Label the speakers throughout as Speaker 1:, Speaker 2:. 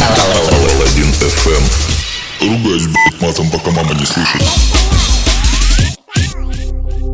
Speaker 1: Алладин FM. Ругаюсь, блядь, матом, пока мама не слышит.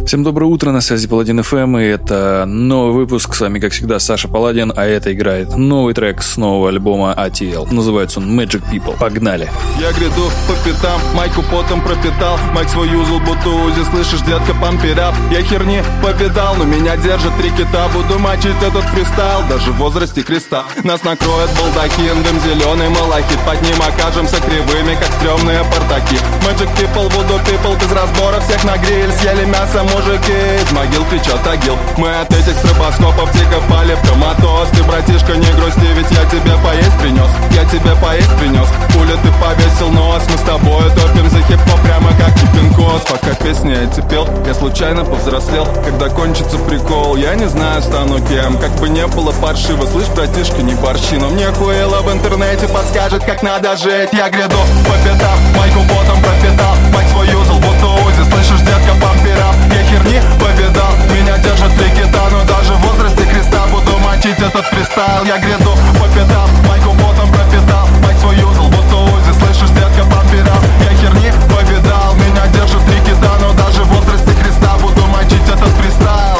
Speaker 2: Всем доброе утро, на связи Паладин FM, и это новый выпуск. С вами, как всегда, Саша Паладин, а это играет новый трек с нового альбома ATL. Называется он Magic People. Погнали!
Speaker 3: Я гряду по пятам, майку потом пропитал Майк свой юзал, будто узи, слышишь, детка, памперап Я херни повидал, но меня держат три кита Буду мочить этот фристайл, даже в возрасте креста Нас накроет балдахин, дым зеленый малахит Под ним окажемся кривыми, как стрёмные портаки Magic People, Voodoo People, без разбора всех на гриль Съели мясо, мужики, из могил кричат агил. Мы от этих стробоскопов тихо пали в коматоз. Ты, братишка, не грусти, ведь я тебе поесть принес Я тебе поесть принес, пуля ты повесил нос. Мы с тобой топим за хип-хоп прямо как кипинкос Пока песни эти пел, я случайно повзрослел. Когда кончится прикол, я не знаю, стану кем. Как бы не было паршиво, слышь, братишка, не борщи. Но мне хуело в интернете подскажет, как надо жить. Я гряду по пятам, майку ботом пропитал. Мать свой юзал, будто узи, слышишь, детка, пампера Я херни повидал, меня держат три кита Но даже в возрасте креста буду мочить этот фристайл. Я гряду по пятам, майку ботом пропитал. Мать свой юзал, будто узи, слышишь, детка, пампера Я херни повидал, меня держат три кита Но даже в возрасте креста буду мочить этот фристайл.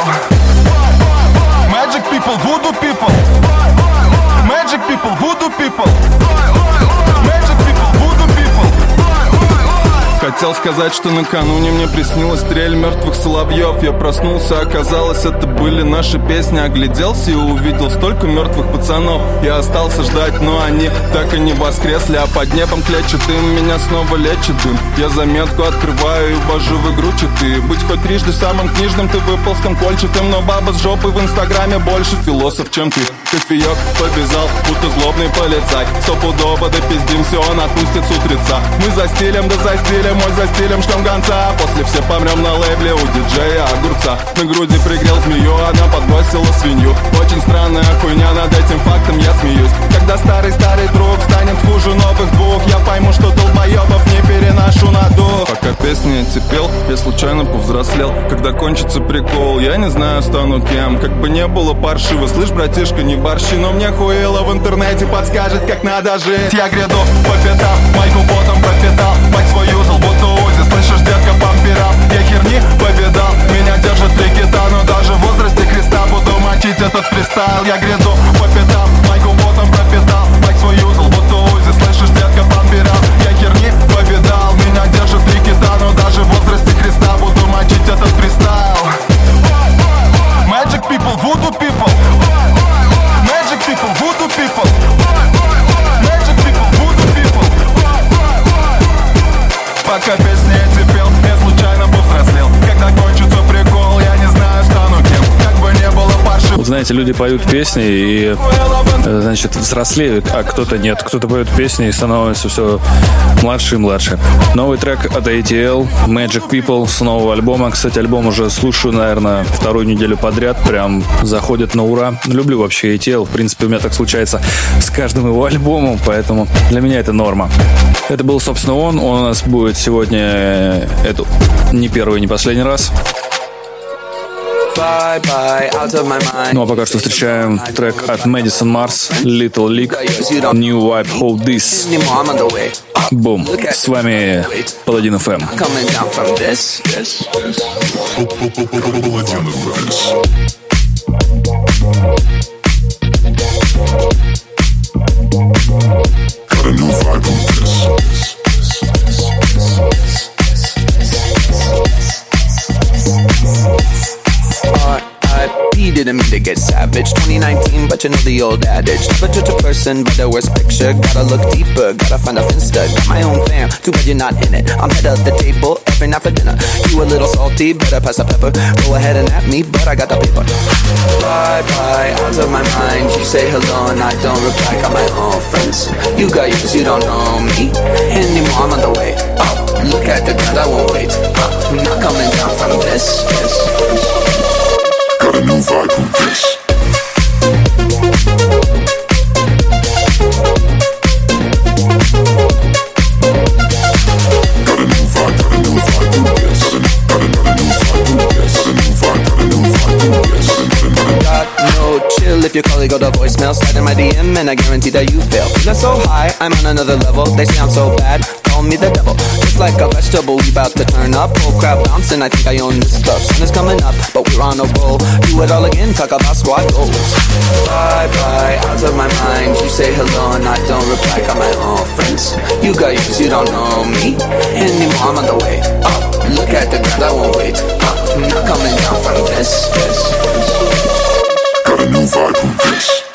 Speaker 3: Magic people, voodoo people. Magic people, voodoo people Хотел сказать, что накануне мне приснилась стрель мертвых соловьев Я проснулся, оказалось, это были наши песни. Огляделся и увидел столько мертвых пацанов. Я остался ждать, но они так и не воскресли А под небом клячет дым, меня снова лечит дым. Я заметку открываю и ввожу в игру читы. Быть хоть трижды самым книжным, ты выпал с конкольчатым Но баба с жопой в инстаграме больше философ, чем ты. Кофеек побежал, будто злобный полицай. Стопудово допиздимся, он отпустит с утреца. Мы за стилем, да за стилем, мой за стилем штам гонца После все помрем на лейбле у диджея огурца. На груди пригрел змею, она подбросила свинью. Очень странная хуйня, над этим фактом я смеюсь. Когда старый-старый друг станет хуже новых двух Я пойму, что долбоебов не переношу на дух. Пока песни эти пел, я случайно повзрослел. Когда кончится прикол, я не знаю, стану кем. Как бы не было паршиво, слышь, братишка, не борщи Но мне хуело в интернете подскажет, как надо жить. Я гряду по пятам, майку ботом свой юзал, будто узи, слышишь, детка, пампера Я херни? Повидал, меня держат три Но даже в возрасте креста буду мочить этот фристайл. Я гряду по пятам,
Speaker 2: знаете, люди поют песни и, э, значит, взрослеют, а кто-то нет. Кто-то поет песни и становится все младше и младше. Новый трек от ATL, Magic People, с нового альбома. Кстати, альбом уже слушаю, наверное, вторую неделю подряд. Прям заходит на ура. Люблю вообще ATL. В принципе, у меня так случается с каждым его альбомом, поэтому для меня это норма. Это был, собственно, он. Он у нас будет сегодня э, эту не первый, не последний раз. Ну а пока что встречаем трек от Madison Mars, Little League, New Vibe Hold This. Бум. С вами Паладин Эм. ФМ.
Speaker 4: Coming down from this.
Speaker 1: Паладин FM. Got a new vibe
Speaker 4: get savage. 2019, but you know the old adage. Never judge a person by the worst picture. Gotta look deeper, gotta find a finsta. Got my own fam, too bad you're not in it. I'm head of the table every night for dinner. You a little salty, better pass the pepper. Go ahead and at me, but I got the paper. Bye bye, out of my mind. You say hello and I don't reply. Got my own friends. You got yours, you don't know me anymore. I'm on the way. Oh, look at the ground, I won't wait. Oh, I'm not coming down from this. this.
Speaker 1: This got a new vibe from this.
Speaker 4: if your colleague got a voicemail, slide in my DM and I guarantee that you fail. Feeling so high, I'm on another level. They say I'm so bad, call me the devil. Just like a vegetable, we bout to turn up. Whole crowd bouncing, I think I own this club. Sun is coming up, but we're on a roll. Do it all again, talk about squad goals. Bye bye, out of my mind. You say hello and I don't reply. Got my own friends. You got you don't know me anymore. I'm on the way up. Look at the ground, I won't wait up. Not coming down from this. this, this.
Speaker 1: Got a new vibe from this.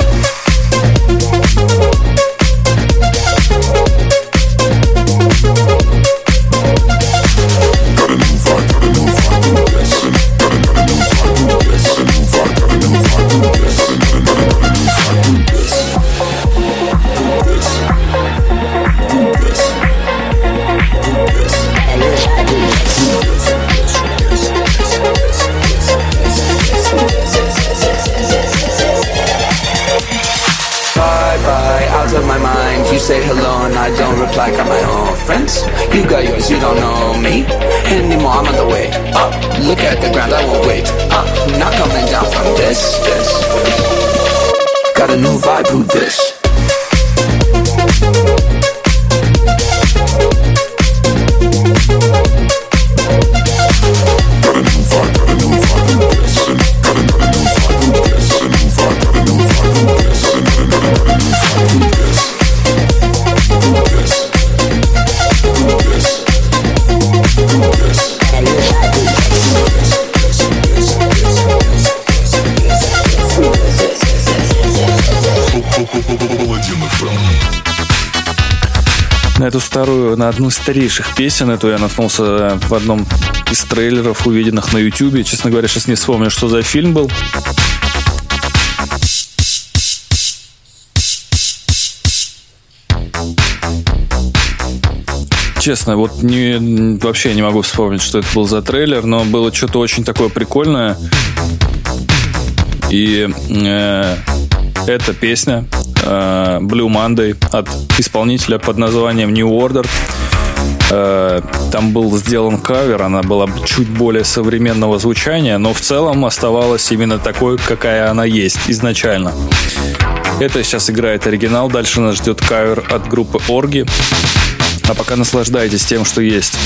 Speaker 4: You got yours, you don't know me anymore. I'm on the way up. Look at the ground, I won't wait up. Not coming down from this. this. Got a new vibe, who this?
Speaker 5: На эту старую, на одну из старейших песен, эту я наткнулся в одном из трейлеров, увиденных на Ютубе. Честно говоря, сейчас не вспомню, что за фильм был. Честно, вот не, вообще не могу вспомнить, что это был за трейлер, но было что-то очень такое прикольное. И э, эта песня э, Blue Monday от исполнителя под названием New Order. Э, там был сделан кавер, она была чуть более современного звучания, но в целом оставалась именно такой, какая она есть изначально. Это сейчас играет оригинал, дальше нас ждет кавер от группы Орги. А пока наслаждайтесь тем, что есть.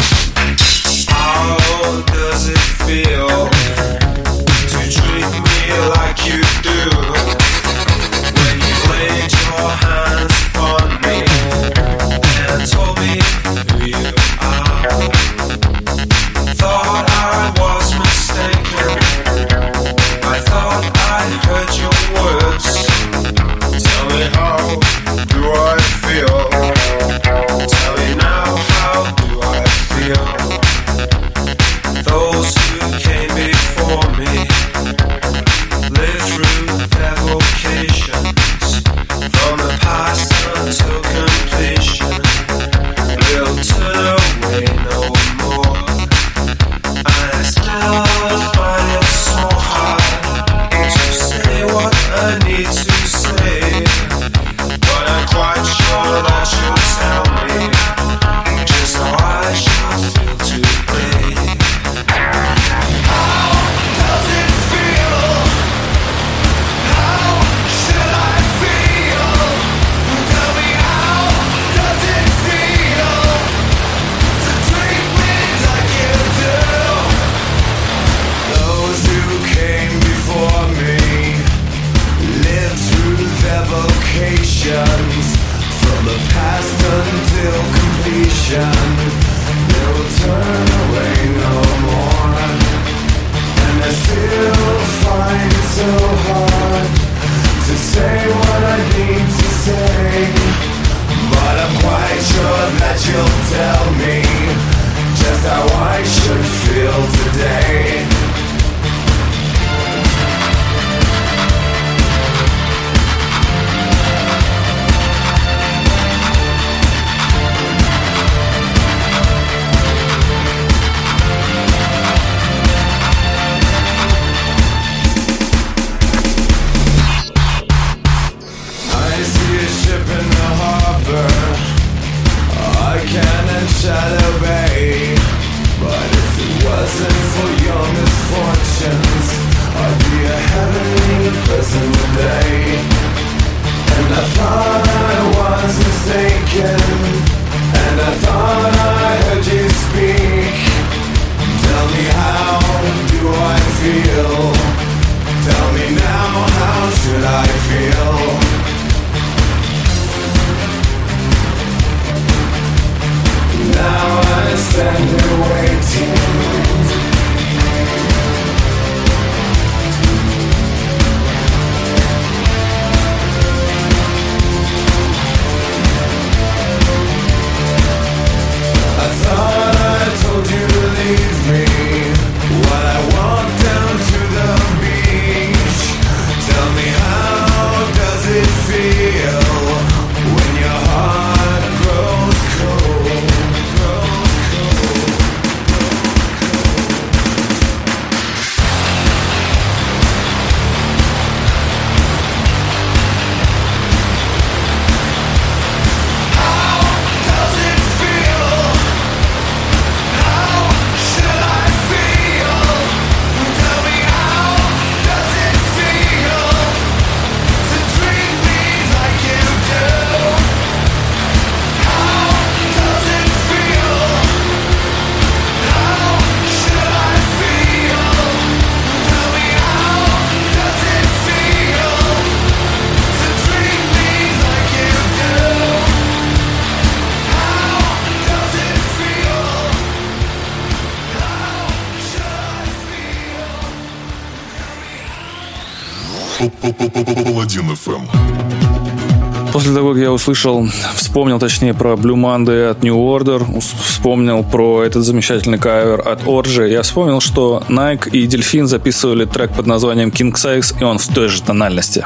Speaker 2: Услышал, вспомнил точнее про Blue Monday от New Order, вспомнил про этот замечательный кавер от Орджи, я вспомнил, что Nike и Дельфин записывали трек под названием King Size, и он в той же тональности.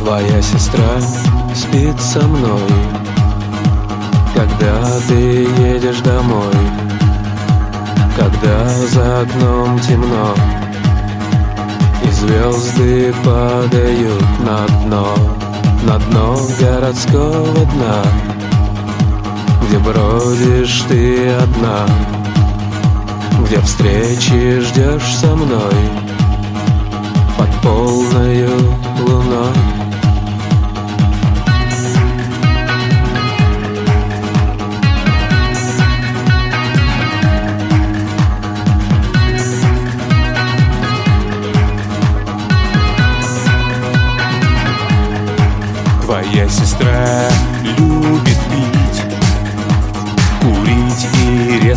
Speaker 6: Твоя сестра спит со мной Когда ты едешь домой. Когда за окном темно И звезды падают на дно На дно городского дна Где бродишь ты одна Где встречи ждешь со мной Под полною луной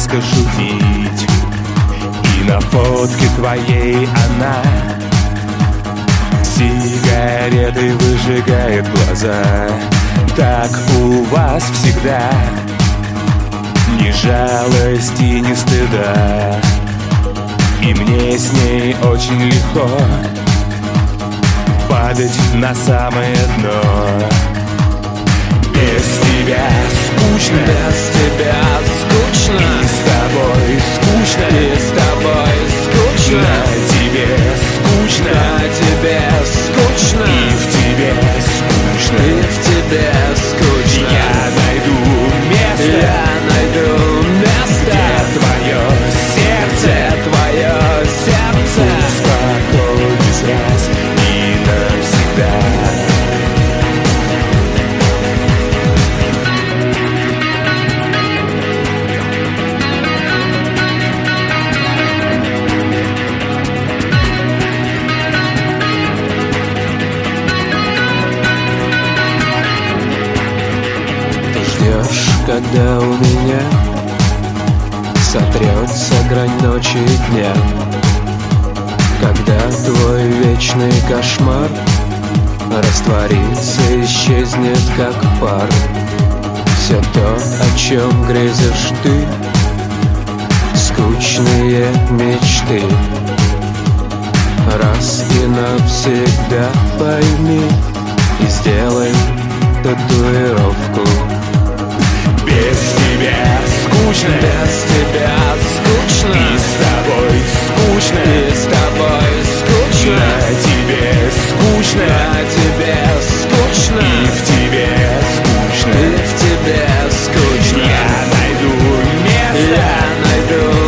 Speaker 6: и резко шутить. И на фотке твоей она сигареты выжигает глаза. Так у вас всегда ни жалости, ни стыда. И мне с ней очень легко падать на самое дно Без тебя скучно Без тебя скучно. И с тобой скучно И с тобой скучно. На тебе скучно На тебе скучно. И в тебе скучно. И в тебе скучно. Я найду место. Я найду когда у меня Сотрется грань ночи и дня. Когда твой вечный кошмар Растворится, исчезнет как пар. Все то, о чем грезишь ты Скучные мечты. Раз и навсегда пойми И сделай татуировку без тебя. Скучно. Без тебя скучно. И с тобой скучно. И с тобой скучно. На тебе скучно. На тебе скучно. И в тебе скучно. И в тебе скучно. Я найду место. Я найду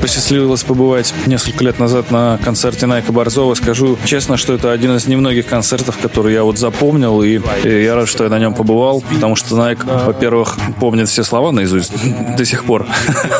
Speaker 2: посчастливилось побывать несколько лет назад на концерте Найка Борзова. Скажу честно, что это один из немногих концертов, которые я вот запомнил, и, и я рад, что я на нем побывал, потому что Найк, во-первых, помнит все слова наизусть до сих пор,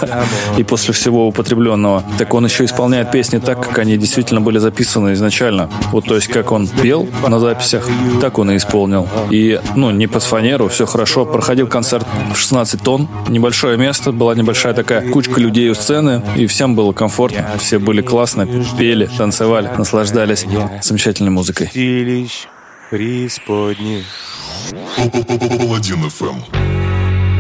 Speaker 2: и после всего употребленного. Так он еще исполняет песни так, как они действительно были записаны изначально. Вот то есть, как он пел на записях, так он и исполнил. И, ну, не под фанеру, все хорошо. Проходил концерт в 16 тонн, небольшое место, была небольшая такая кучка людей у сцены, и всем было комфортно, все были классно, пели, танцевали, наслаждались замечательной музыкой.
Speaker 7: Преисподних.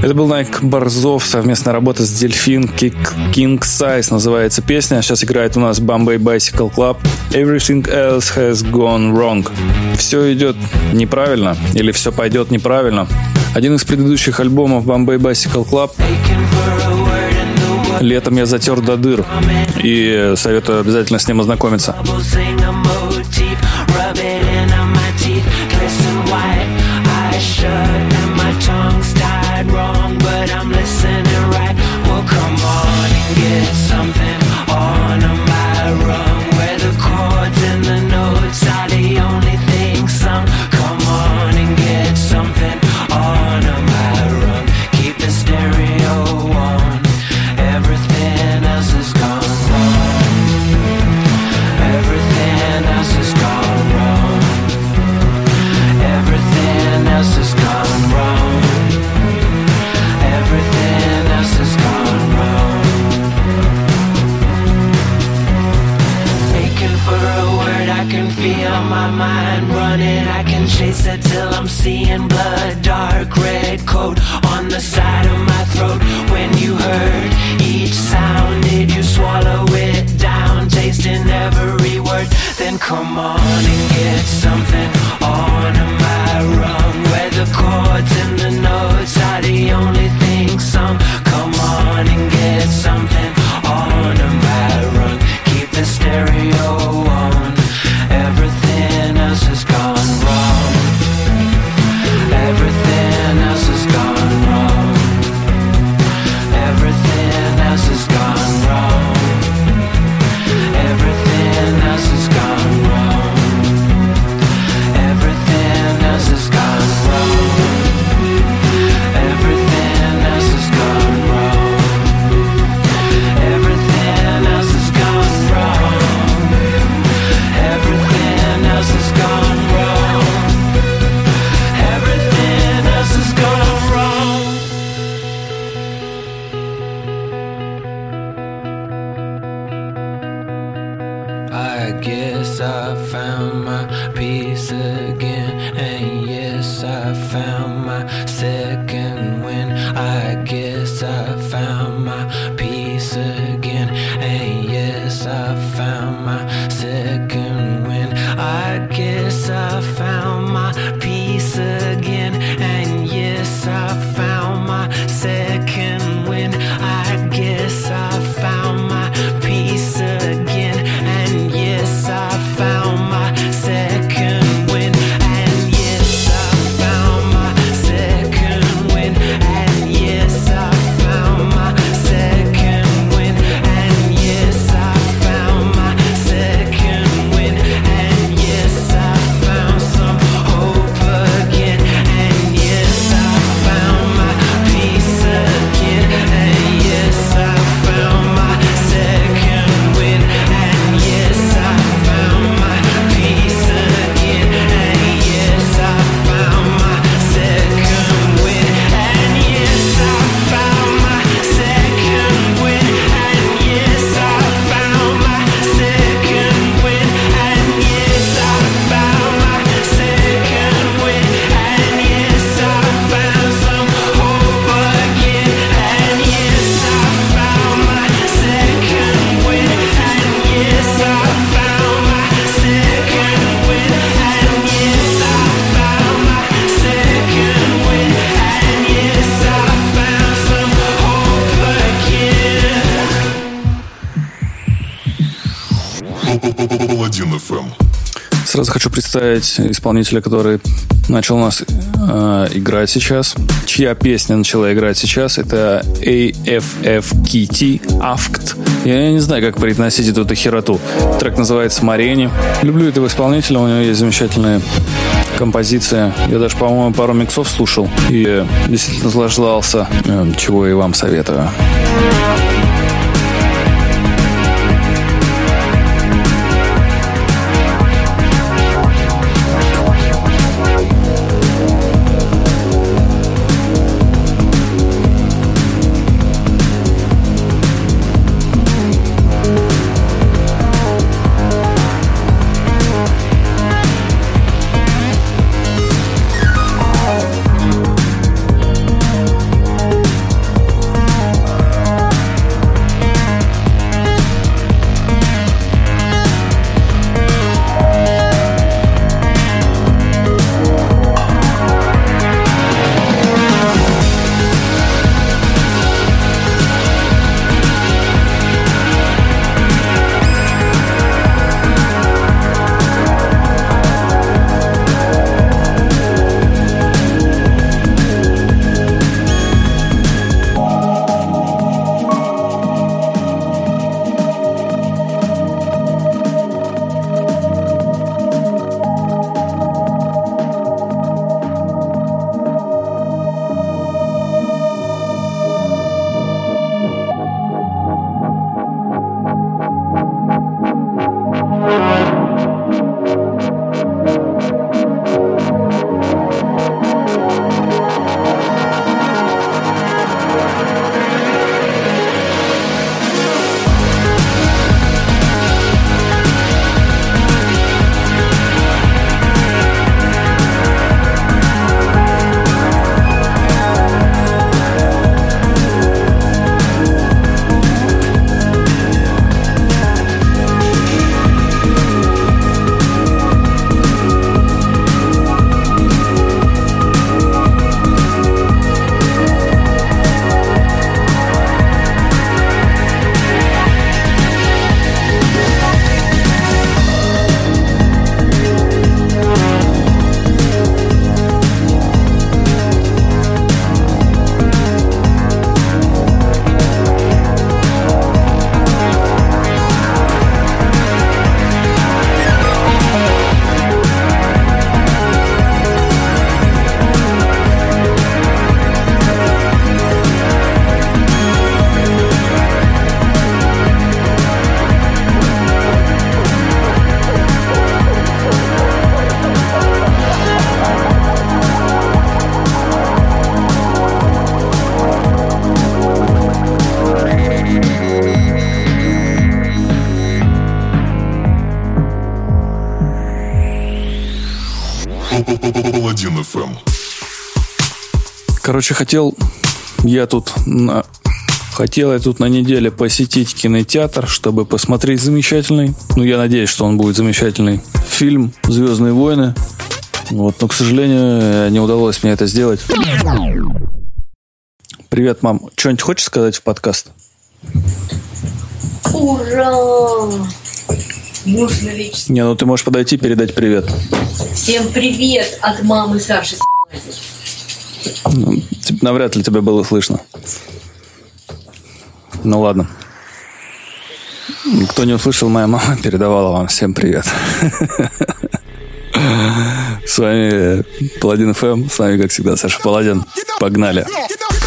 Speaker 2: Это был Найк Борзов, совместная работа с Дельфин, Kick, King Size называется песня. Сейчас играет у нас Bombay Bicycle Club. Everything else has gone wrong. Все идет неправильно или все пойдет неправильно. Один из предыдущих альбомов Bombay Bicycle Club Летом я затер до дыр, и советую обязательно с ним ознакомиться.
Speaker 8: Listen why I should, and my tongue's tied wrong, but I'm listening. I'm seeing blood. Dark red coat on the side of my throat. When you heard each sound, did you swallow it down? Tasting every word. Then come on and get something on my rung. Where the chords and the notes are the only
Speaker 2: представить исполнителя, который начал у нас э, играть сейчас. Чья песня начала играть сейчас? Это AFFKT AFKT. Я не знаю, как произносить эту хероту. Трек называется «Марени». Люблю этого исполнителя, у него есть замечательная композиция. Я даже, по-моему, пару миксов слушал и действительно наслаждался, э, чего и вам советую. Короче, хотел я тут на... Хотел я тут на неделе посетить кинотеатр, чтобы посмотреть замечательный, ну, я надеюсь, что он будет замечательный, фильм «Звездные войны». Вот, но, к сожалению, не удалось мне это сделать. Привет, мам. Что-нибудь хочешь сказать в подкаст?
Speaker 9: Ура! Муж навечно.
Speaker 2: Не, ну ты можешь подойти и передать привет.
Speaker 9: Всем привет от мамы Саши.
Speaker 2: Ну, навряд ли тебя было слышно. Ну ладно. Кто не услышал, моя мама передавала вам всем привет. С вами Паладин ФМ, с вами, как всегда, Саша Паладин. Погнали. Так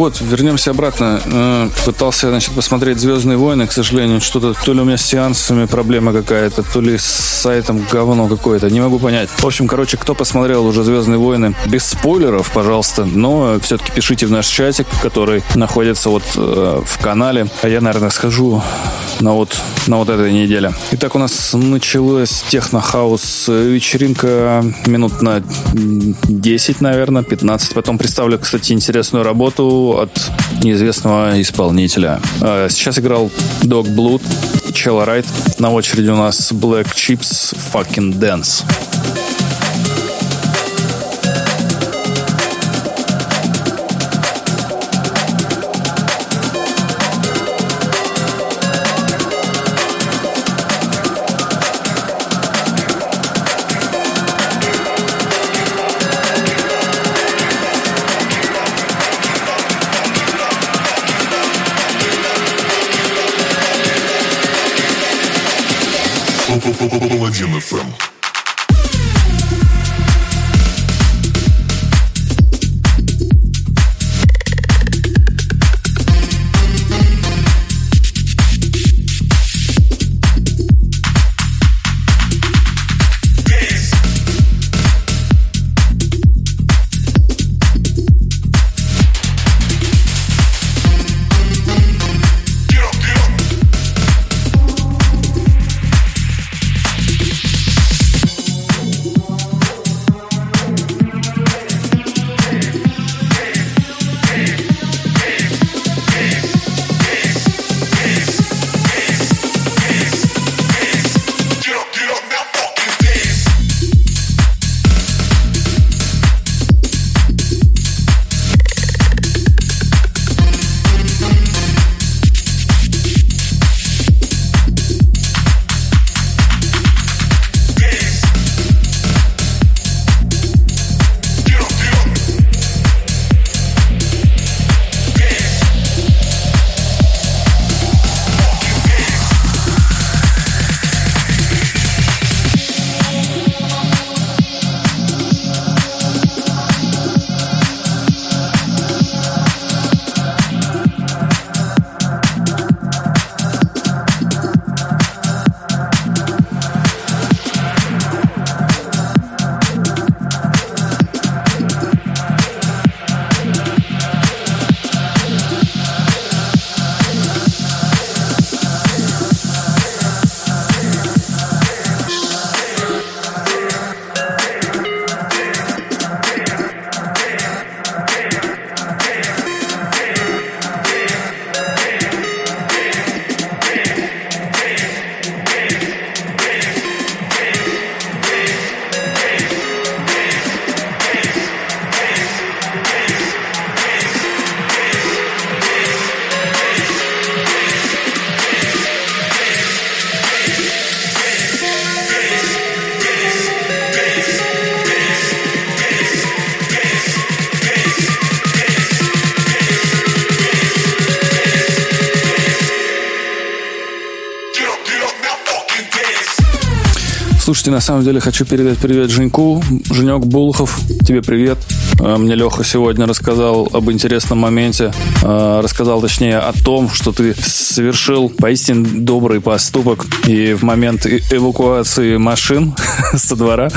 Speaker 2: вот, вернемся обратно. Э, Пытался, значит, посмотреть «Звездные войны», к сожалению, что-то то ли у меня с сеансами проблема какая-то, то ли с сайтом говно какое-то, не могу понять. В общем, короче, кто посмотрел уже «Звездные войны», без спойлеров, пожалуйста, но все-таки пишите в наш чатик, который находится вот э, в канале, а я, наверное, схожу на вот, на вот этой неделе. Итак, у нас началась техно-хаус вечеринка минут на 10, наверное, 15. Потом представлю, кстати, интересную работу от неизвестного исполнителя. А, Сейчас играл Dog Blood, Челла Райт. На очереди у нас Black Chips Fucking Dance.
Speaker 1: Паладин FM.
Speaker 2: На самом деле хочу передать привет Женьку. Женек Булухов, тебе привет. Э, Мне Леха сегодня рассказал об интересном моменте. Э, Рассказал, точнее, о том, что ты совершил поистине добрый поступок. И в момент эвакуации машин со двора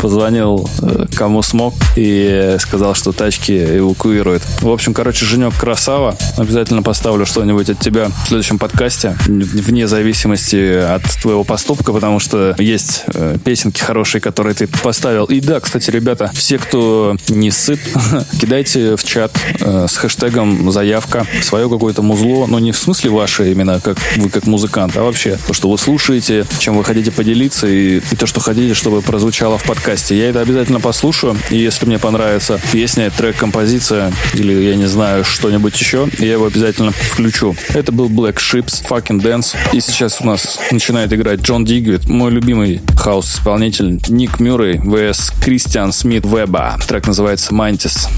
Speaker 2: позвонил э, кому смог и сказал, что тачки эвакуируют. В общем, короче, Женек красава. Обязательно поставлю что-нибудь от тебя в следующем подкасте, вне зависимости от твоего поступка, потому что есть э, песенки хорошие, которые ты поставил. И да, кстати, ребята, все, кто не сыт, кидайте в чат э, с хэштегом заявка свое какое-то музло, но не в смысле ваше именно, как вы как музыкант, а вообще то, что вы слушаете, чем вы хотите поделиться и, и то, что хотите, чтобы прозвучало в подкасте. Я это обязательно послушаю, и если мне понравится песня, трек, композиция или, я не знаю, что-нибудь еще, я его обязательно включу. Это был Black Ships, Fucking Dance, и сейчас у нас начинает играть Джон Дигвит, мой любимый хаус-исполнитель, Ник Мюррей, vs Кристиан Смит Веба. Трек называется Mantis.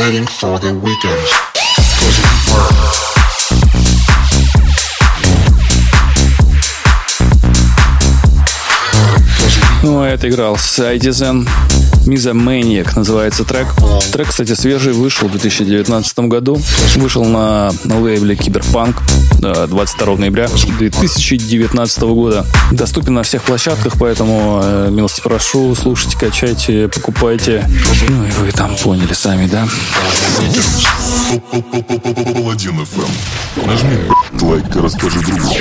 Speaker 10: Waiting for the weekends. Because we are.
Speaker 2: Ну, а это играл Сайдизен. Миза Maniac называется трек. Трек, кстати, свежий, вышел в 2019 году. Вышел на, на лейбле Киберпанк э, 22 ноября 2019 года. Доступен на всех площадках, поэтому э, милости прошу, слушайте, качайте, покупайте. Ну и вы там поняли сами, да?
Speaker 1: Нажми лайк и расскажи другу.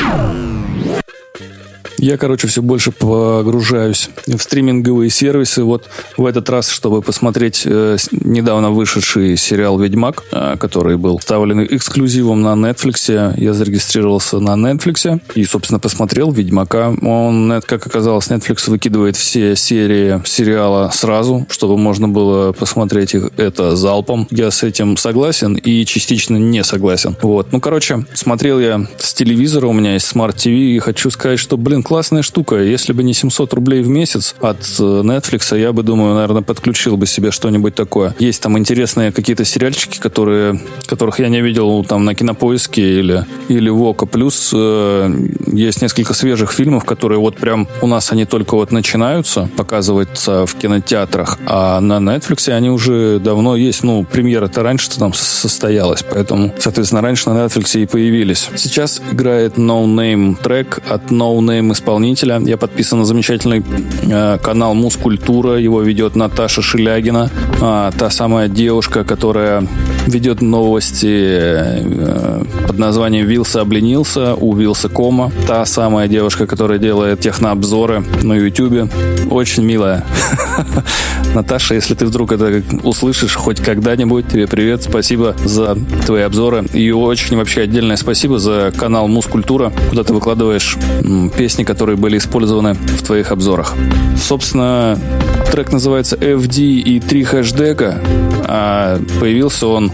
Speaker 2: Я, короче, все больше погружаюсь в стриминговые сервисы. Вот в этот раз, чтобы посмотреть э, недавно вышедший сериал «Ведьмак», э, который был вставлен эксклюзивом на Netflix, я зарегистрировался на Netflix и, собственно, посмотрел «Ведьмака». Он, как оказалось, Netflix выкидывает все серии сериала сразу, чтобы можно было посмотреть их это залпом. Я с этим согласен и частично не согласен. Вот. Ну, короче, смотрел я с телевизора, у меня есть Smart TV, и хочу сказать, что, блин, классная штука. Если бы не 700 рублей в месяц от э, Netflix, я бы, думаю, наверное, подключил бы себе что-нибудь такое. Есть там интересные какие-то сериальчики, которые, которых я не видел там на Кинопоиске или, или в Око. Плюс э, есть несколько свежих фильмов, которые вот прям у нас они только вот начинаются показываться в кинотеатрах, а на Netflix они уже давно есть. Ну, премьера-то раньше-то там состоялась, поэтому, соответственно, раньше на Netflix и появились. Сейчас играет No Name трек от No Name исполнителя. Я подписан на замечательный э, канал Мускультура. Его ведет Наташа Шелягина. А, та самая девушка, которая ведет новости э, под названием «Вилса обленился» у Вилса Кома. Та самая девушка, которая делает технообзоры на Ютубе. Очень милая. Наташа, если ты вдруг это услышишь хоть когда-нибудь, тебе привет, спасибо за твои обзоры. И очень вообще отдельное спасибо за канал Мускультура, куда ты выкладываешь песни, которые были использованы в твоих обзорах. Собственно, трек называется FD и 3 хэшдега, а появился он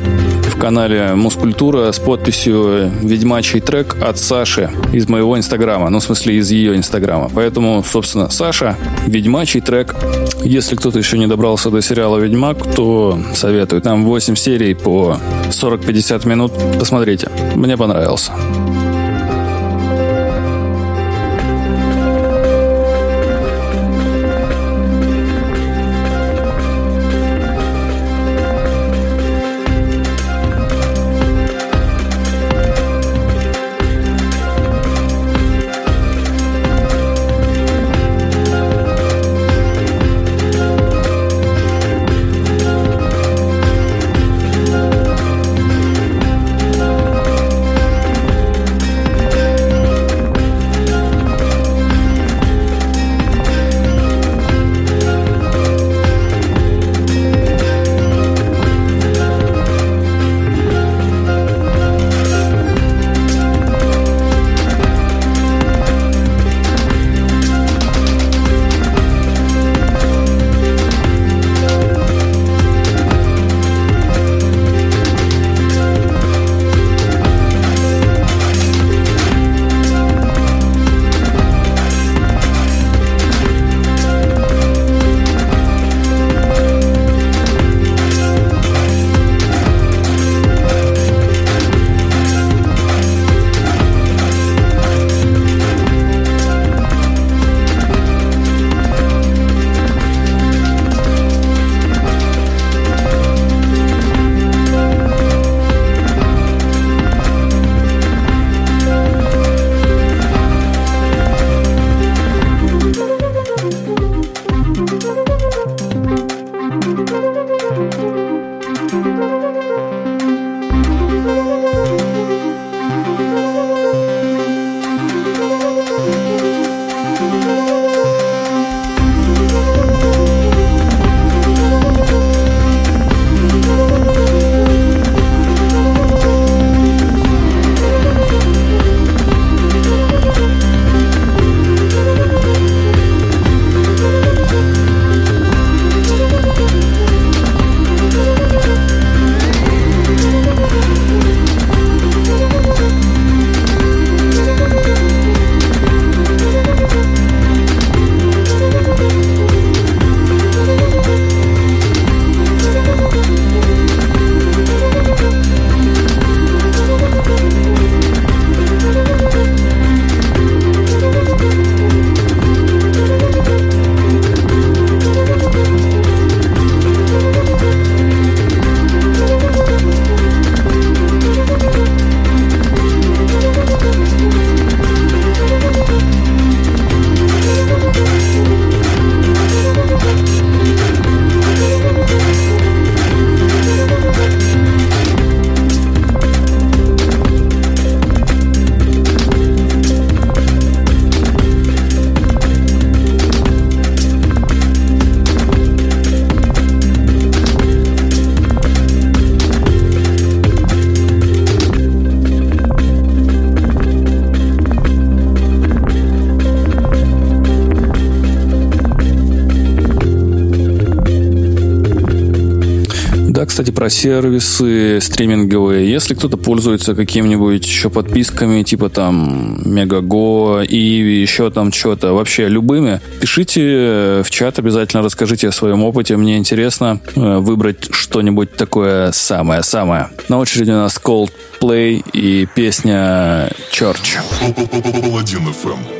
Speaker 2: в канале Мускультура с подписью «Ведьмачий трек» от Саши из моего инстаграма, ну, в смысле, из ее инстаграма. Поэтому, собственно, Саша, «Ведьмачий трек». Если кто-то еще не добрался до сериала «Ведьмак», то советую. Там 8 серий по 40-50 минут. Посмотрите, мне понравился. Про сервисы стриминговые. Если кто-то пользуется какими-нибудь еще подписками, типа там Мегаго и еще там что-то, вообще любыми, пишите в чат, обязательно расскажите о своем опыте. Мне интересно э, выбрать что-нибудь такое самое-самое. На очереди у нас Coldplay и песня Church.
Speaker 11: Паладин FM.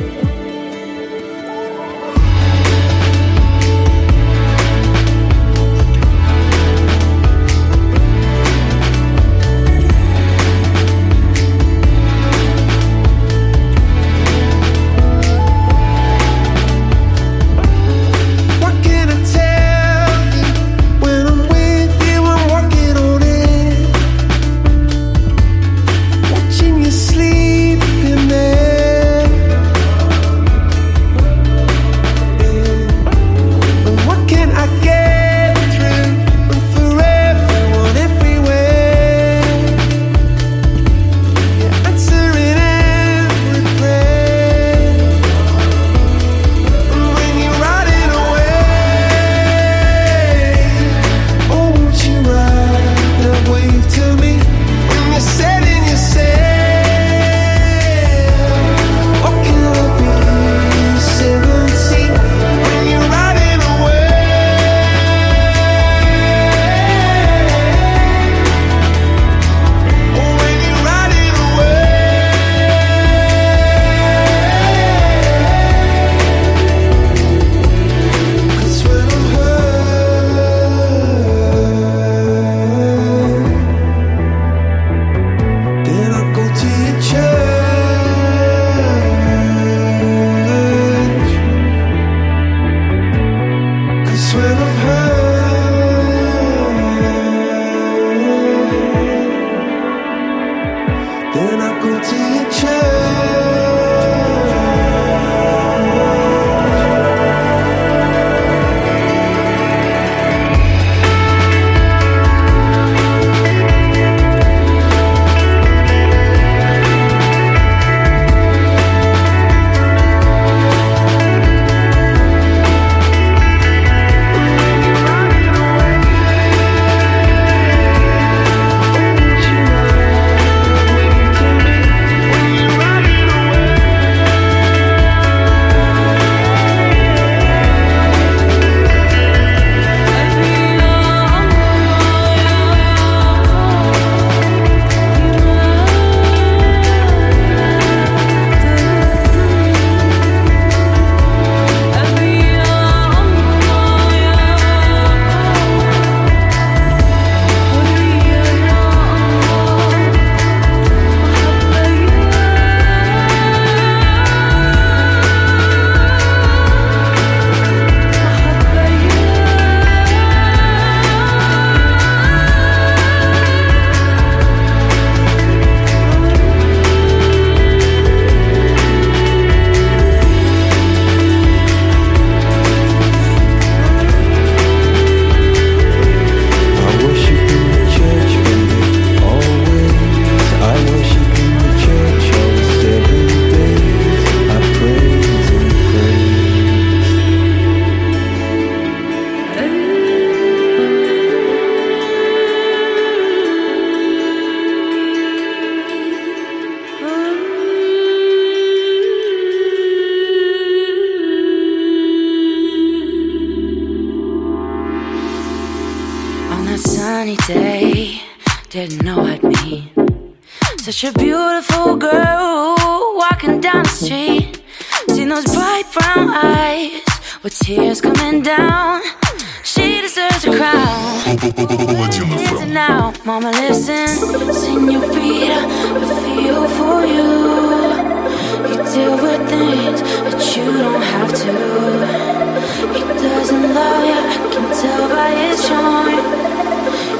Speaker 12: Such a beautiful girl walking down the street. Seen those bright brown eyes with tears coming down. She deserves a crown. Listen now, mama, listen. Senorita, I feel for you. You deal with things that you don't have to. He doesn't love you, I can tell by his charm.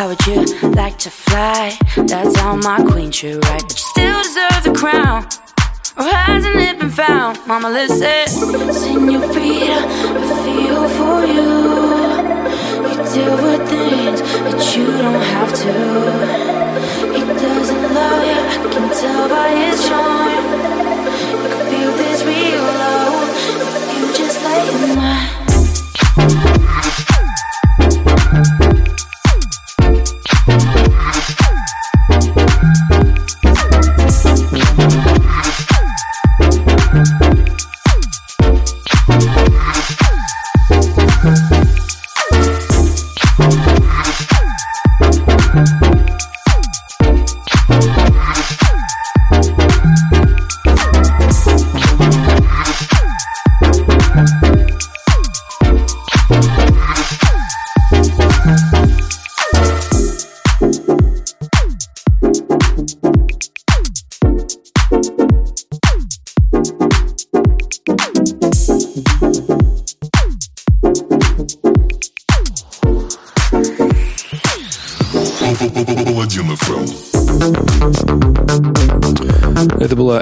Speaker 12: How would you like to fly? That's how my queen should ride, but you still deserve the crown. Or hasn't it been found? Mama, listen. Senorita, I feel for you. You deal with things that you don't have to. He doesn't love you, I can tell by his charm. You can feel this real low if you just lay in my.
Speaker 1: Паладин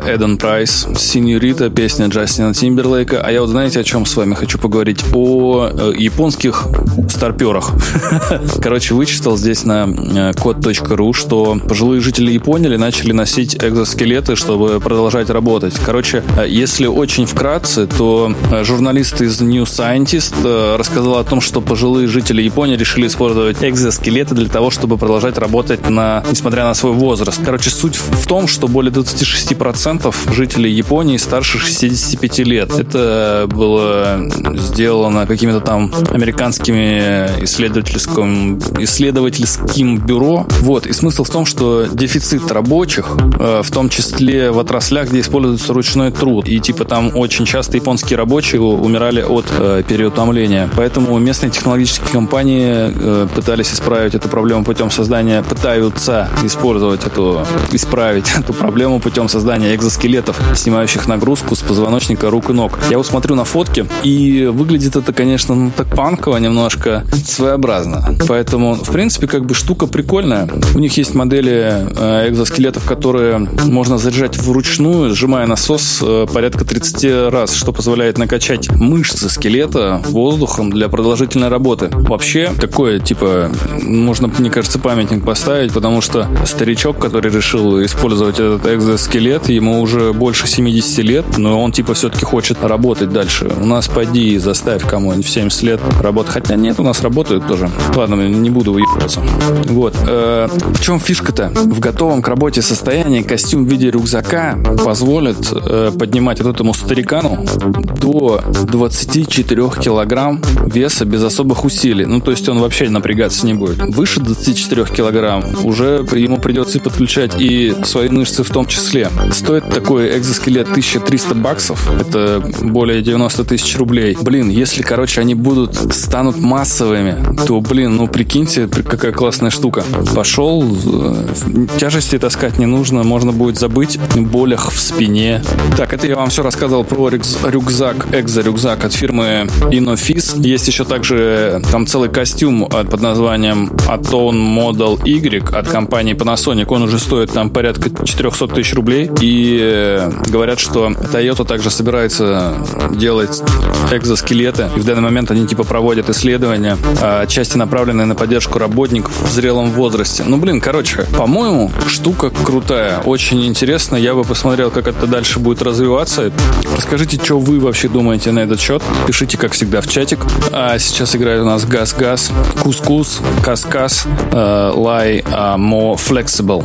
Speaker 2: Эден Прайс, Синьорита, песня Джастина Тимберлейка. А я вот знаете, о чем с вами хочу поговорить? О э, японских старперах. Короче, вычитал здесь на э, код.ру, что пожилые жители Японии начали носить экзоскелеты, чтобы продолжать работать. Короче, э, если очень вкратце, то э, журналист из New Scientist рассказал о том, что пожилые жители Японии решили использовать экзоскелеты для того, чтобы продолжать работать на, несмотря на свой возраст. Короче, суть в том, что более 26% жителей Японии старше 65 лет. Это было сделано какими-то там американскими исследовательским, исследовательским бюро. Вот. И смысл в том, что дефицит рабочих, э, в том числе в отраслях, где используется ручной труд. И типа там очень часто японские рабочие умирали от э, переутомления. Поэтому местные технологические компании э, пытались исправить эту проблему путем создания, пытаются использовать эту, исправить эту проблему путем создания экзоскелетов, снимающих нагрузку с позвоночника рук и ног. Я вот смотрю на фотки, и выглядит это, конечно, ну, так панково немножко, своеобразно. Поэтому, в принципе, как бы штука прикольная. У них есть модели э, экзоскелетов, которые можно заряжать вручную, сжимая насос э, порядка 30 раз, что позволяет накачать мышцы скелета воздухом для продолжительной работы. Вообще, такое, типа, можно, мне кажется, памятник поставить, потому что старичок, который решил использовать этот экзоскелет, ему уже больше 70 лет, но он, типа, все-таки хочет работать дальше. У нас поди и заставь кому-нибудь в 70 лет работать. Хотя нет, у нас работают тоже. Ладно, не буду выебаться. Вот. Э, в чем фишка-то? В готовом к работе состоянии костюм в виде рюкзака позволит э, поднимать вот этому старикану до 24 килограмм веса без особых усилий. Ну, то есть он вообще напрягаться не будет. Выше 24 килограмм уже ему придется подключать и свои мышцы в том числе. Стоит такой экзоскелет 1300 баксов. Это более 90 тысяч рублей. Блин, если, короче, они будут, станут массовыми, то, блин, ну прикиньте, какая классная штука. Пошел, э, тяжести таскать не нужно, можно будет забыть о болях в спине. Так, это я вам все рассказывал про рюкзак, экзо-рюкзак от фирмы Inofis. Есть еще также там целый костюм под названием Aton Model Y от компании Panasonic. Он уже стоит там порядка 400 тысяч рублей. И э, говорят, что Toyota также собирается делать экзоскелеты. И в данный момент они типа проводят исследования, а, отчасти направленные на поддержку работников в зрелом возрасте. Ну, блин, короче, по-моему, штука крутая. Очень интересно. Я бы посмотрел, как это дальше будет развиваться. Расскажите, что вы вообще думаете на этот счет. Пишите, как всегда, в чатик. А сейчас играет у нас Газ-Газ, Кус-Кус, Кас-Кас, э, Лай, More Flexible.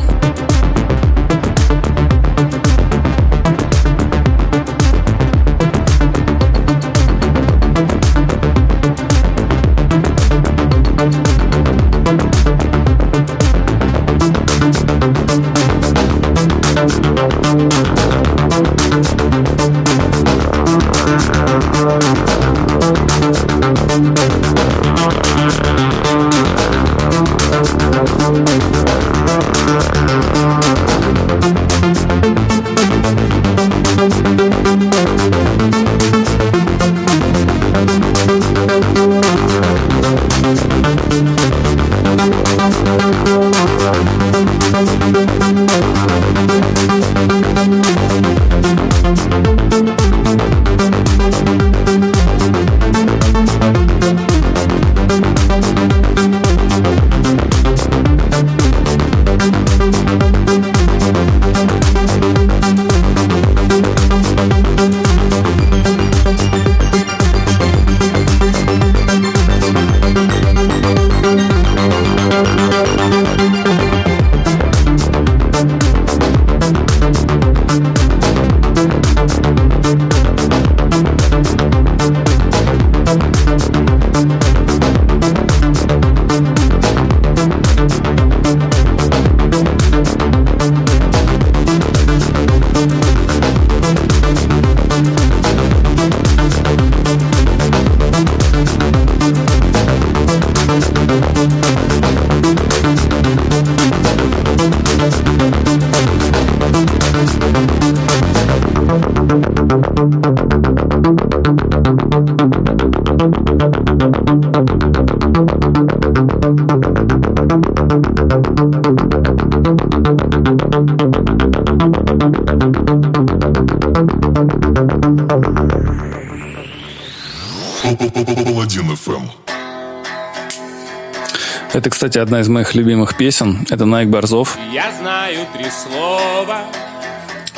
Speaker 2: Кстати, одна из моих любимых песен. Это Найк Борзов.
Speaker 7: Я знаю три слова.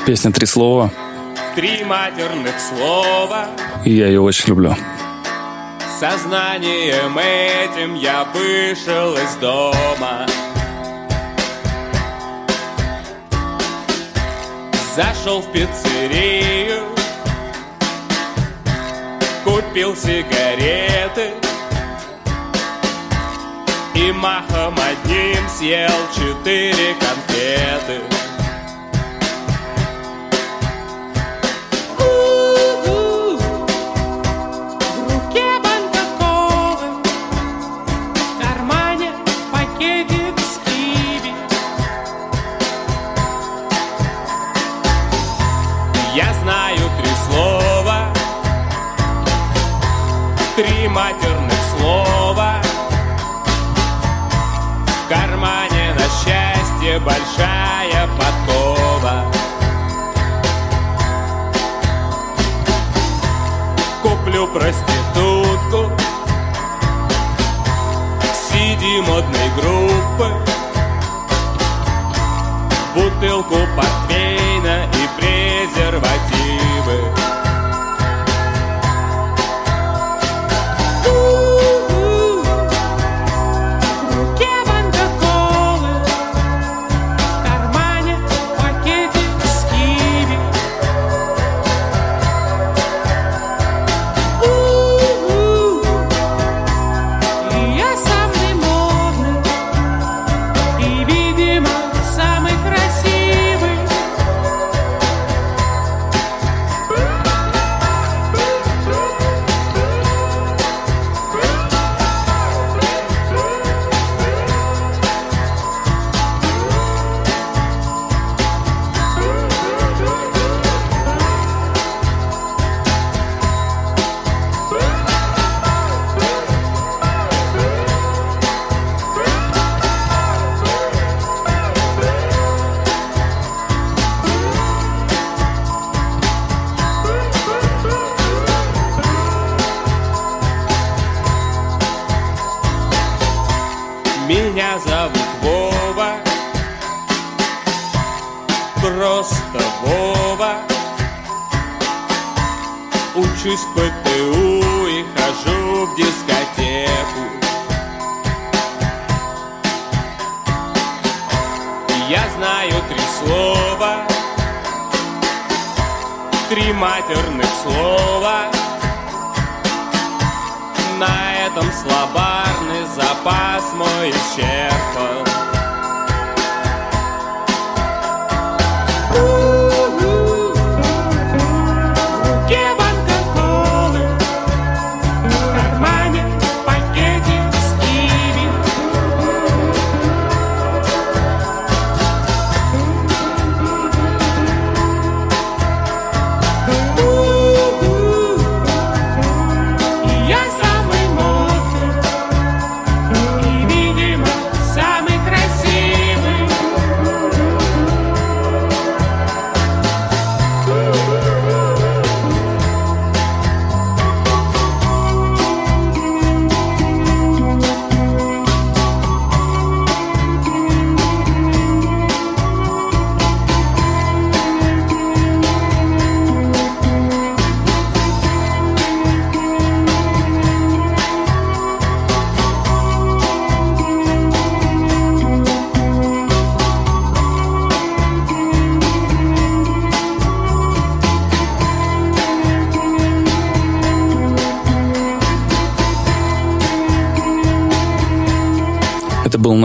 Speaker 2: Песня «Три слова».
Speaker 7: Три матерных слова.
Speaker 2: И я ее очень люблю.
Speaker 7: Сознанием этим я вышел из дома. Зашел в пиццерию Купил сигареты И махом одним съел четыре конфеты большая подкова. Куплю проститутку CD модной группы Бутылку портвейна и презервативы ПТУ и хожу в дискотеку. Я знаю три слова. Три матерных слова. На этом слабарный запас мой исчерпан. В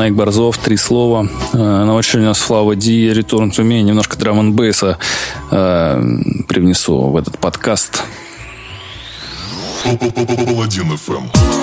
Speaker 2: Найк Борзов, три слова. Э, На очереди у нас Флава Ди, Return to Me, немножко драм бейса э, привнесу в этот подкаст.
Speaker 1: Паладин ФМ.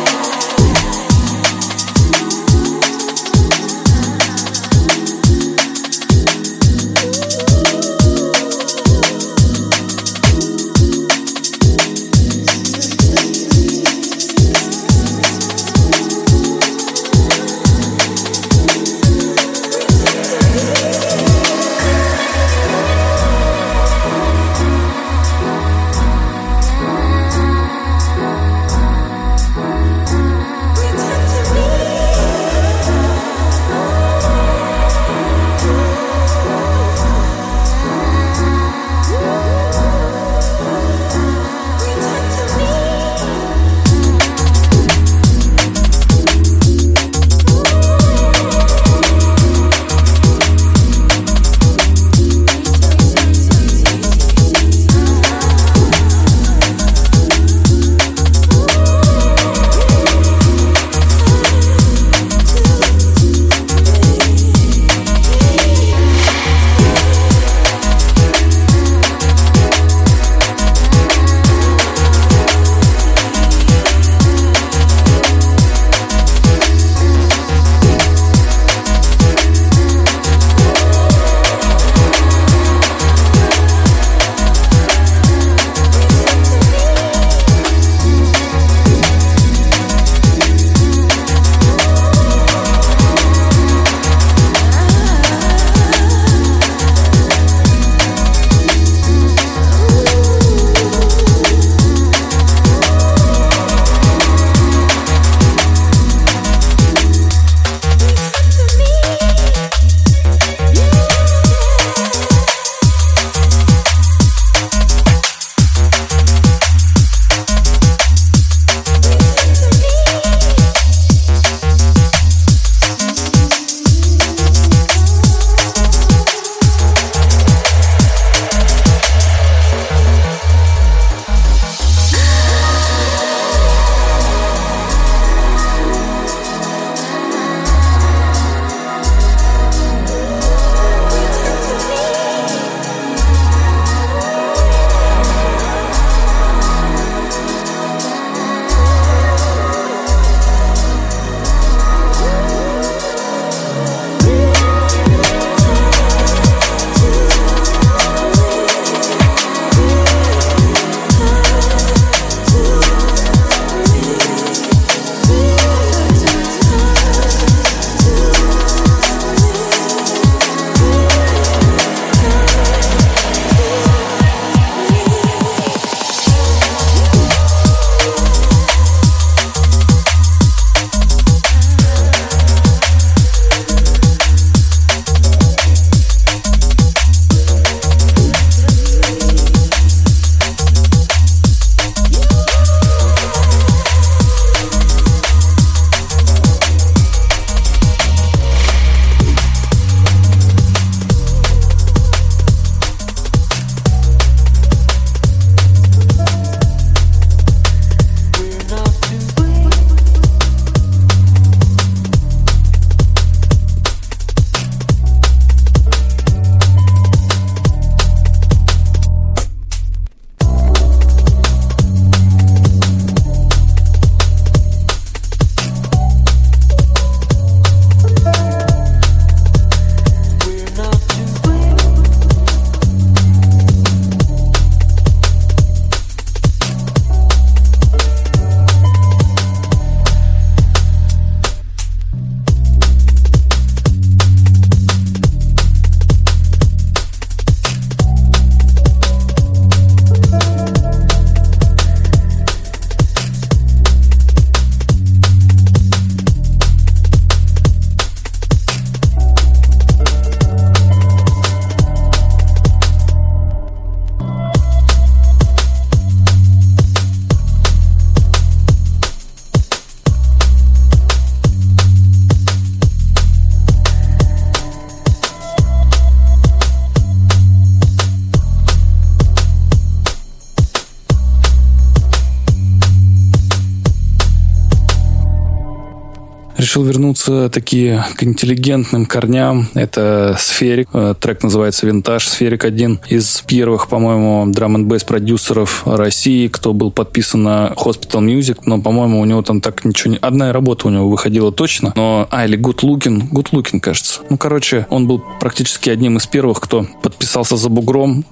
Speaker 2: Решил вернуться такие к интеллигентным корням. Это Сферик. Э, Трек называется «Винтаж». Сферик один из первых, по-моему, драм н продюсеров России, кто был подписан на Hospital Music, но, по-моему, у него там так ничего не... Одна работа у него выходила точно, но... А, или Good Looking. Good Looking, кажется. Ну, короче, он был практически одним из первых, кто подписался за бугром,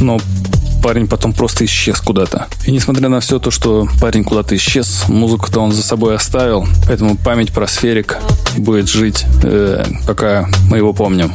Speaker 2: но парень потом просто исчез куда-то. И несмотря на все то, что парень куда-то исчез, музыку-то он за собой оставил, поэтому память про сферик будет жить, э, пока мы его помним.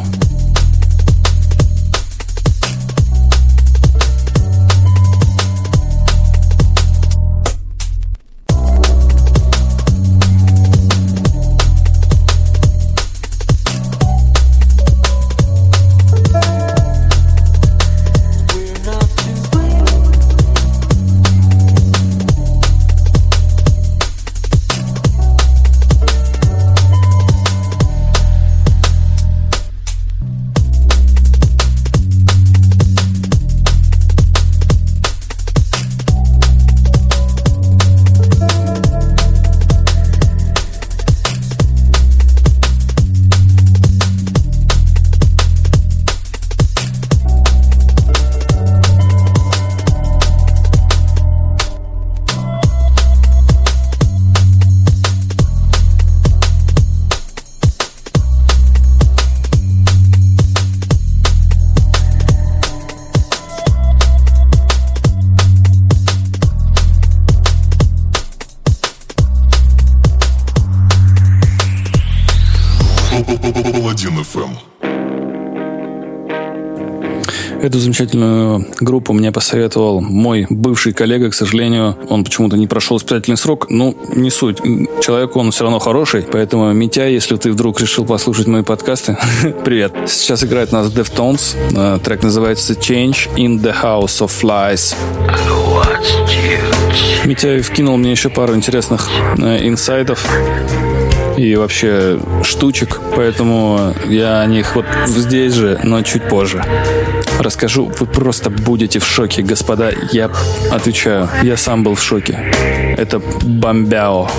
Speaker 2: Эту замечательную группу мне посоветовал мой бывший коллега, к сожалению. Он почему-то не прошел испытательный срок. Ну, не суть. Человек он все равно хороший. Поэтому, Митя, если ты вдруг решил послушать мои подкасты, привет. Сейчас играет нас Deftones. Э, Трек называется Change in the House of Flies. Митя вкинул мне еще пару интересных э, инсайтов и вообще штучек, поэтому я о них вот здесь же, но чуть позже. Расскажу, вы просто будете в шоке, господа. Я отвечаю, я сам был в шоке. Это бомбяо.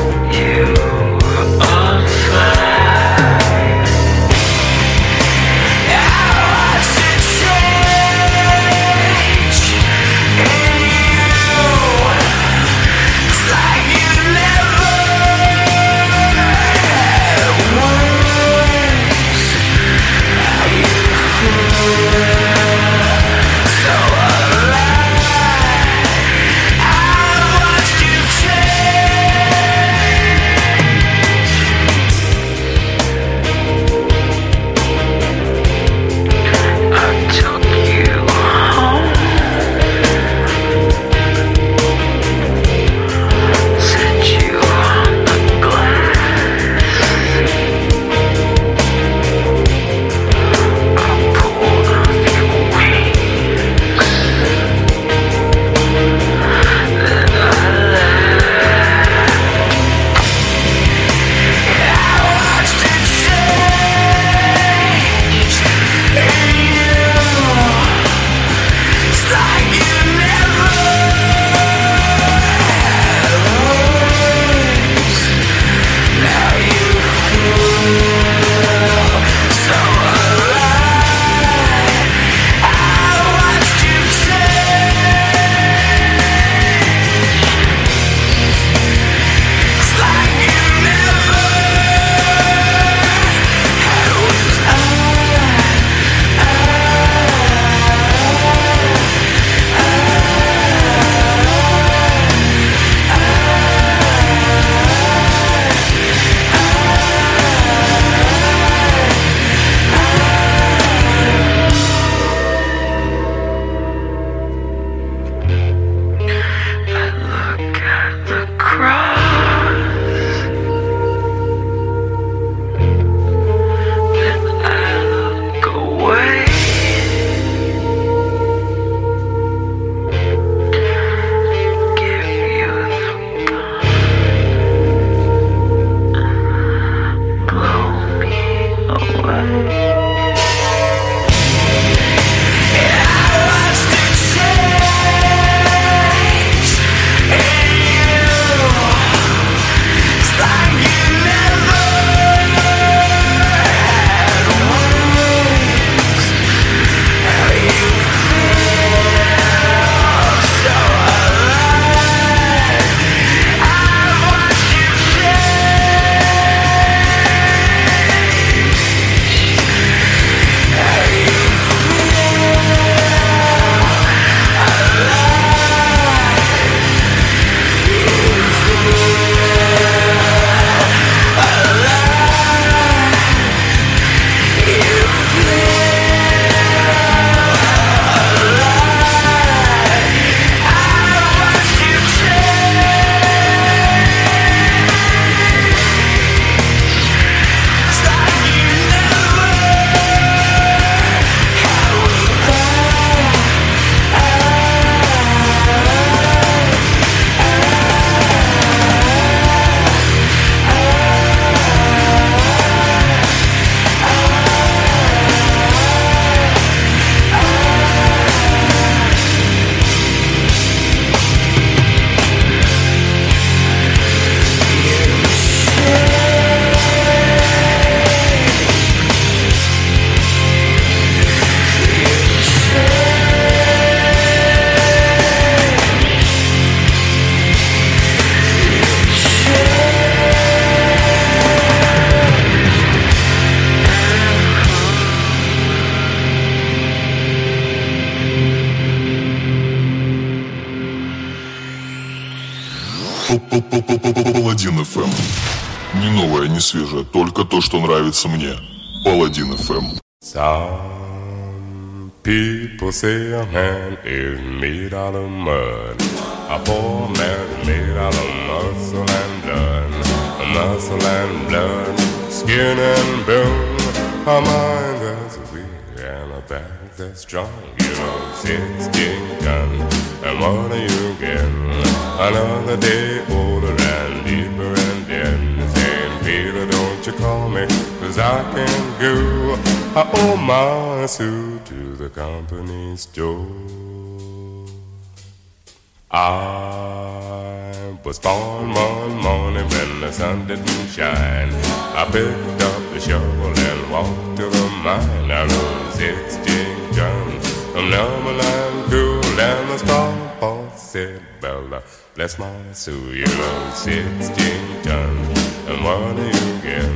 Speaker 1: Только то, что нравится мне. Паладин FM.
Speaker 13: Some people say a man is made out of mud. A poor man made out of muscle and blood. Muscle and blood, skin and bone. A mind that's weak and a back that's strong. You know, 16 guns. And what do you get? Another day older and deeper Peter, don't you call me, cause I can't go. I owe my suit to the company store. I was born one morning when the sun didn't shine. I picked up the shovel and walked to the mine. I rode 16 guns from Numberland cool and the strong said, Bella, uh, bless my soul, you know, 16 tons. And you get?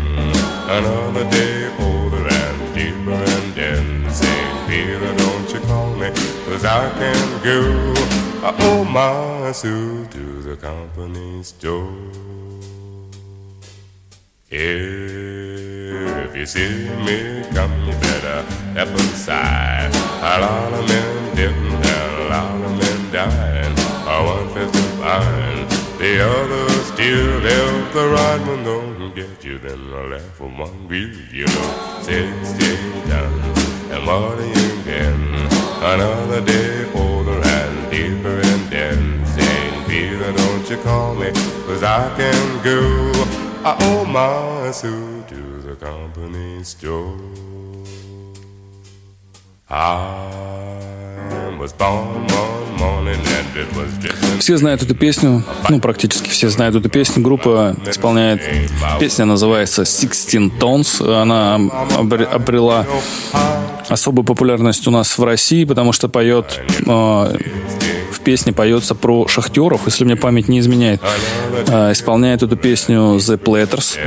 Speaker 13: Another day older and deeper and then St. Peter, don't you call me, cause I can't go. I owe my suit to the company store. If you see me come, you better step aside. A lot of men didn't, a lot of men died. One fist of fine, the others still left. The right one don't get you, then the left one be you know. Sixteen done, and what again. Another day older and deeper and then Saint Peter, don't you call me, cause I can go. I owe my suit to the company store. I was born one morning
Speaker 2: Все знают эту песню, ну, практически все знают эту песню. Группа исполняет... Песня называется «Sixteen Tones». Она обре- обрела особую популярность у нас в России, потому что поет... э, в песне поется про шахтеров, если мне память не изменяет. Э, исполняет эту песню The Platters.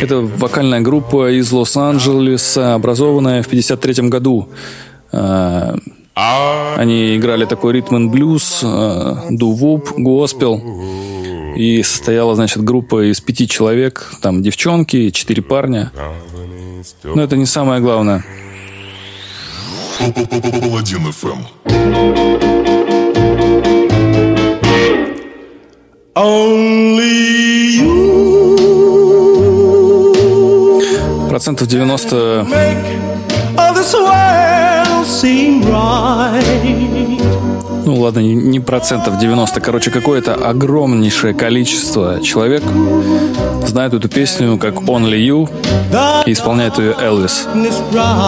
Speaker 2: Это вокальная группа из Лос-Анджелеса, образованная в 1953 году. Э, Они играли такой ритм and блюз, э, ду-вуп, госпел. И состояла, значит, группа из пяти человек. Там девчонки, четыре парня. Но это не самое главное. Процентов 90 Ну ладно, не- не процентов 90, короче, какое-то огромнейшее количество человек знают эту песню как Only You и исполняет ее Элвис.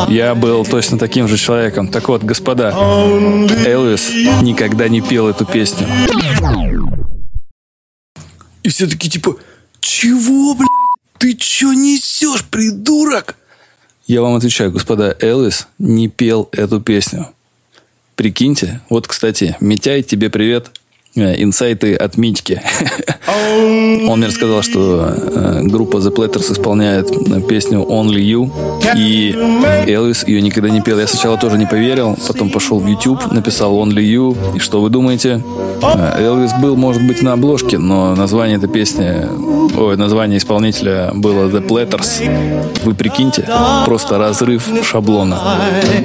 Speaker 2: Я был точно таким же человеком. Так вот, господа, Элвис никогда не пел эту песню. И все таки типа, чего, блядь? Ты чё несешь, придурок? Я вам отвечаю, господа, Элвис не пел эту песню. Прикиньте. Вот, кстати, Митяй, тебе привет. Э, Инсайты от Митьки. Он мне рассказал, что э, группа The Platters исполняет э, песню Only You. И Элвис ее никогда не пел. Я сначала тоже не поверил. Потом пошел в YouTube, написал Only You. И что вы думаете? Элвис был, может быть, на обложке, но название этой песни... Ой, название исполнителя было The Platters. Вы прикиньте, просто разрыв шаблона.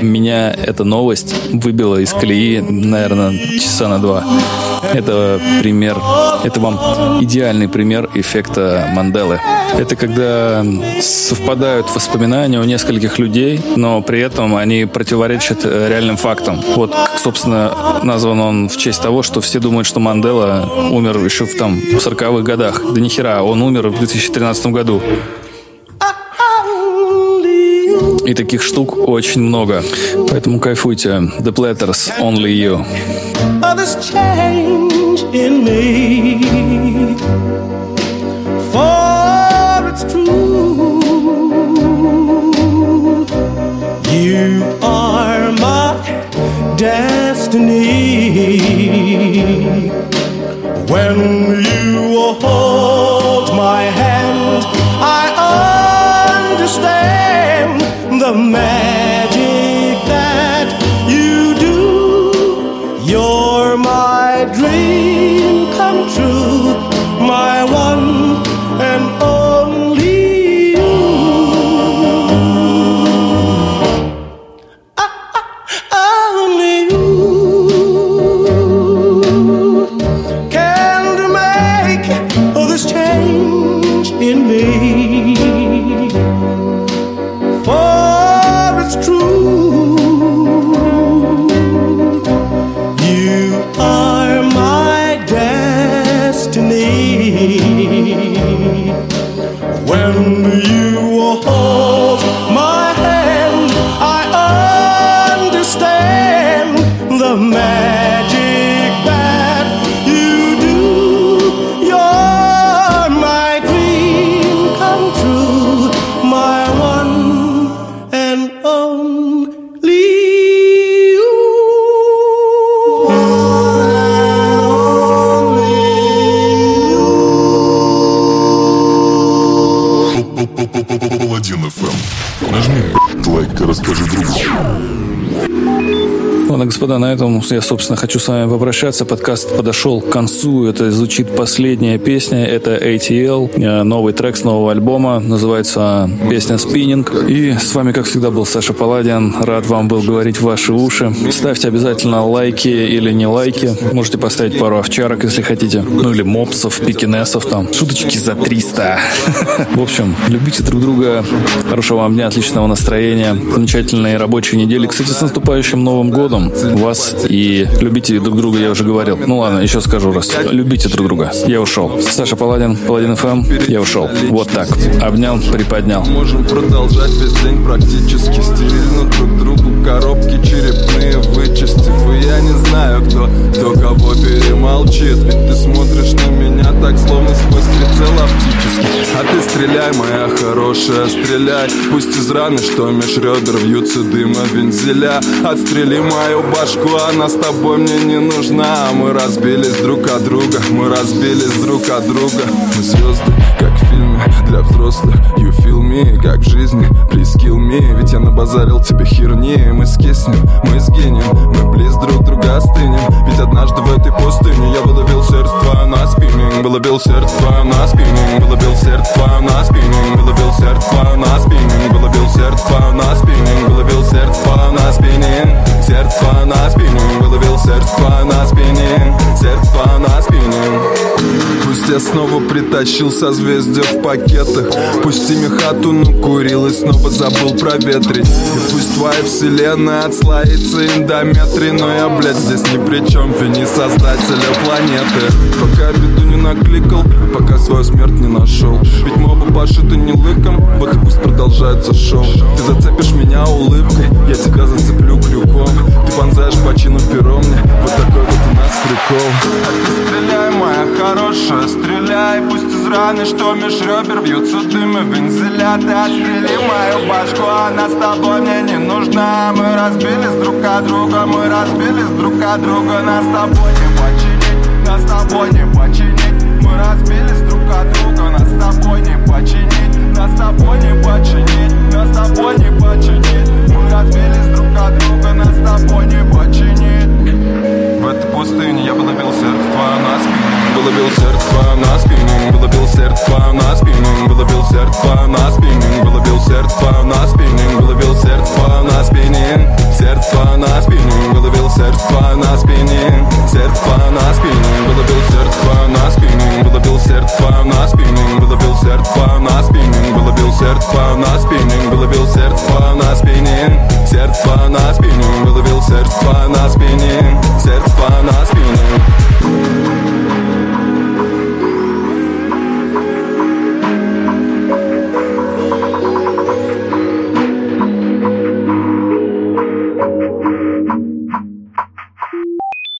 Speaker 2: Меня эта новость выбила из колеи, наверное, часа на два. Это пример, это вам идеальный пример эффекта Манделы. Это когда совпадают воспоминания у нескольких людей, но при этом они противоречат э, реальным фактам. Вот, собственно, назван он в честь того, что все думают, что Мандела умер еще в там в 40-х годах. Да нихера, он умер в 2013 году. И таких штук очень много. Поэтому кайфуйте. The Platters, Only You.
Speaker 7: of this change in me. For it's true, you are my destiny. When you hold
Speaker 2: господа, на этом я, собственно, хочу с вами попрощаться. Подкаст подошел к концу. Это звучит последняя песня. Это ATL, э, новый трек с нового альбома. Называется песня «Спиннинг». И с вами, как всегда, был Саша Паладин. Рад вам был говорить в ваши уши. Ставьте обязательно лайки или не лайки. Можете поставить пару овчарок, если хотите. Ну или мопсов, пикинесов там. Шуточки за 300. В общем, любите друг друга. Хорошего вам дня, отличного настроения. Замечательной рабочей недели. Кстати, с наступающим Новым годом вас и любите друг друга, я уже говорил. Ну ладно, еще скажу раз. Любите друг друга. Я ушел. Саша Паладин, Паладин ФМ, я ушел. Вот так. Обнял, приподнял.
Speaker 3: Можем продолжать весь день практически стерильно друг другу коробки черепные вычистив стреляй, моя хорошая, стреляй. Пусть из раны, что меж ребер вьются дыма вензеля. Отстрели мою башку, она с тобой мне не нужна. Мы разбились друг от друга, мы разбились друг от друга. Мы звезды, как фильме для взрослых. You feel me, как в жизни, please kill me. Ведь я набазарил тебе херни Мы скиснем, мы сгинем Мы близ друг друга остынем. Ведь однажды в этой пустыне Я выловил сердце твое на спиннинг Выловил сердце твое на спиннинг Выловил сердце твое на спиннинг Выловил сердце твое на спиннинг Выловил сердце твое на спиннинг Выловил сердце твое на спиннинг. Сердце твое на спиннинг Выловил сердце твое на спиннинг. Сердце твое на спиннинг. Пусть я снова притащил созвездия в пакетах. Пусть ими хату накурил и снова забыл проветрить. И пусть твоя вселенная отслоится индометрий Но я, блядь, здесь ни при чем Вини создателя планеты. Пока беду не накликал, пока свою смерть не нашел Ведь мы оба пошиты не лыком, вот и пусть продолжается шоу. Ты зацепишь меня улыбкой, я тебя зацеплю крюком. Ты вонзаешь по чину пером мне, вот такой вот у нас прикол. А ты стреляй, моя хорошая, стреляй Пусть из раны, что меж ребер вьются дымы вензеля Ты отстрели мою башку, она с тобой мне не нужна. Мы разбились друг от друга, мы разбились друг от друга. Нас с тобой не починить, нас с тобой не починить. Мы разбились друг от друга, нас с тобой не починить Нас с тобой не починить, нас с тобой не починить. Мы разбились друг от друга, нас с тобой не починить. В этой пустыне я выловил сердце твое на спиннинг выловил сердце на спину, выловил сердце на спину, выловил сердце на спину, выловил сердце на спину, выловил сердце на спине, сердце на спину, выловил сердце на спине, сердце на спину, выловил сердце на спину, выловил сердце на спину, выловил сердце на спину, выловил сердце на спину, выловил сердце на спине, сердце на спину, выловил сердце на спине, сердце на спину.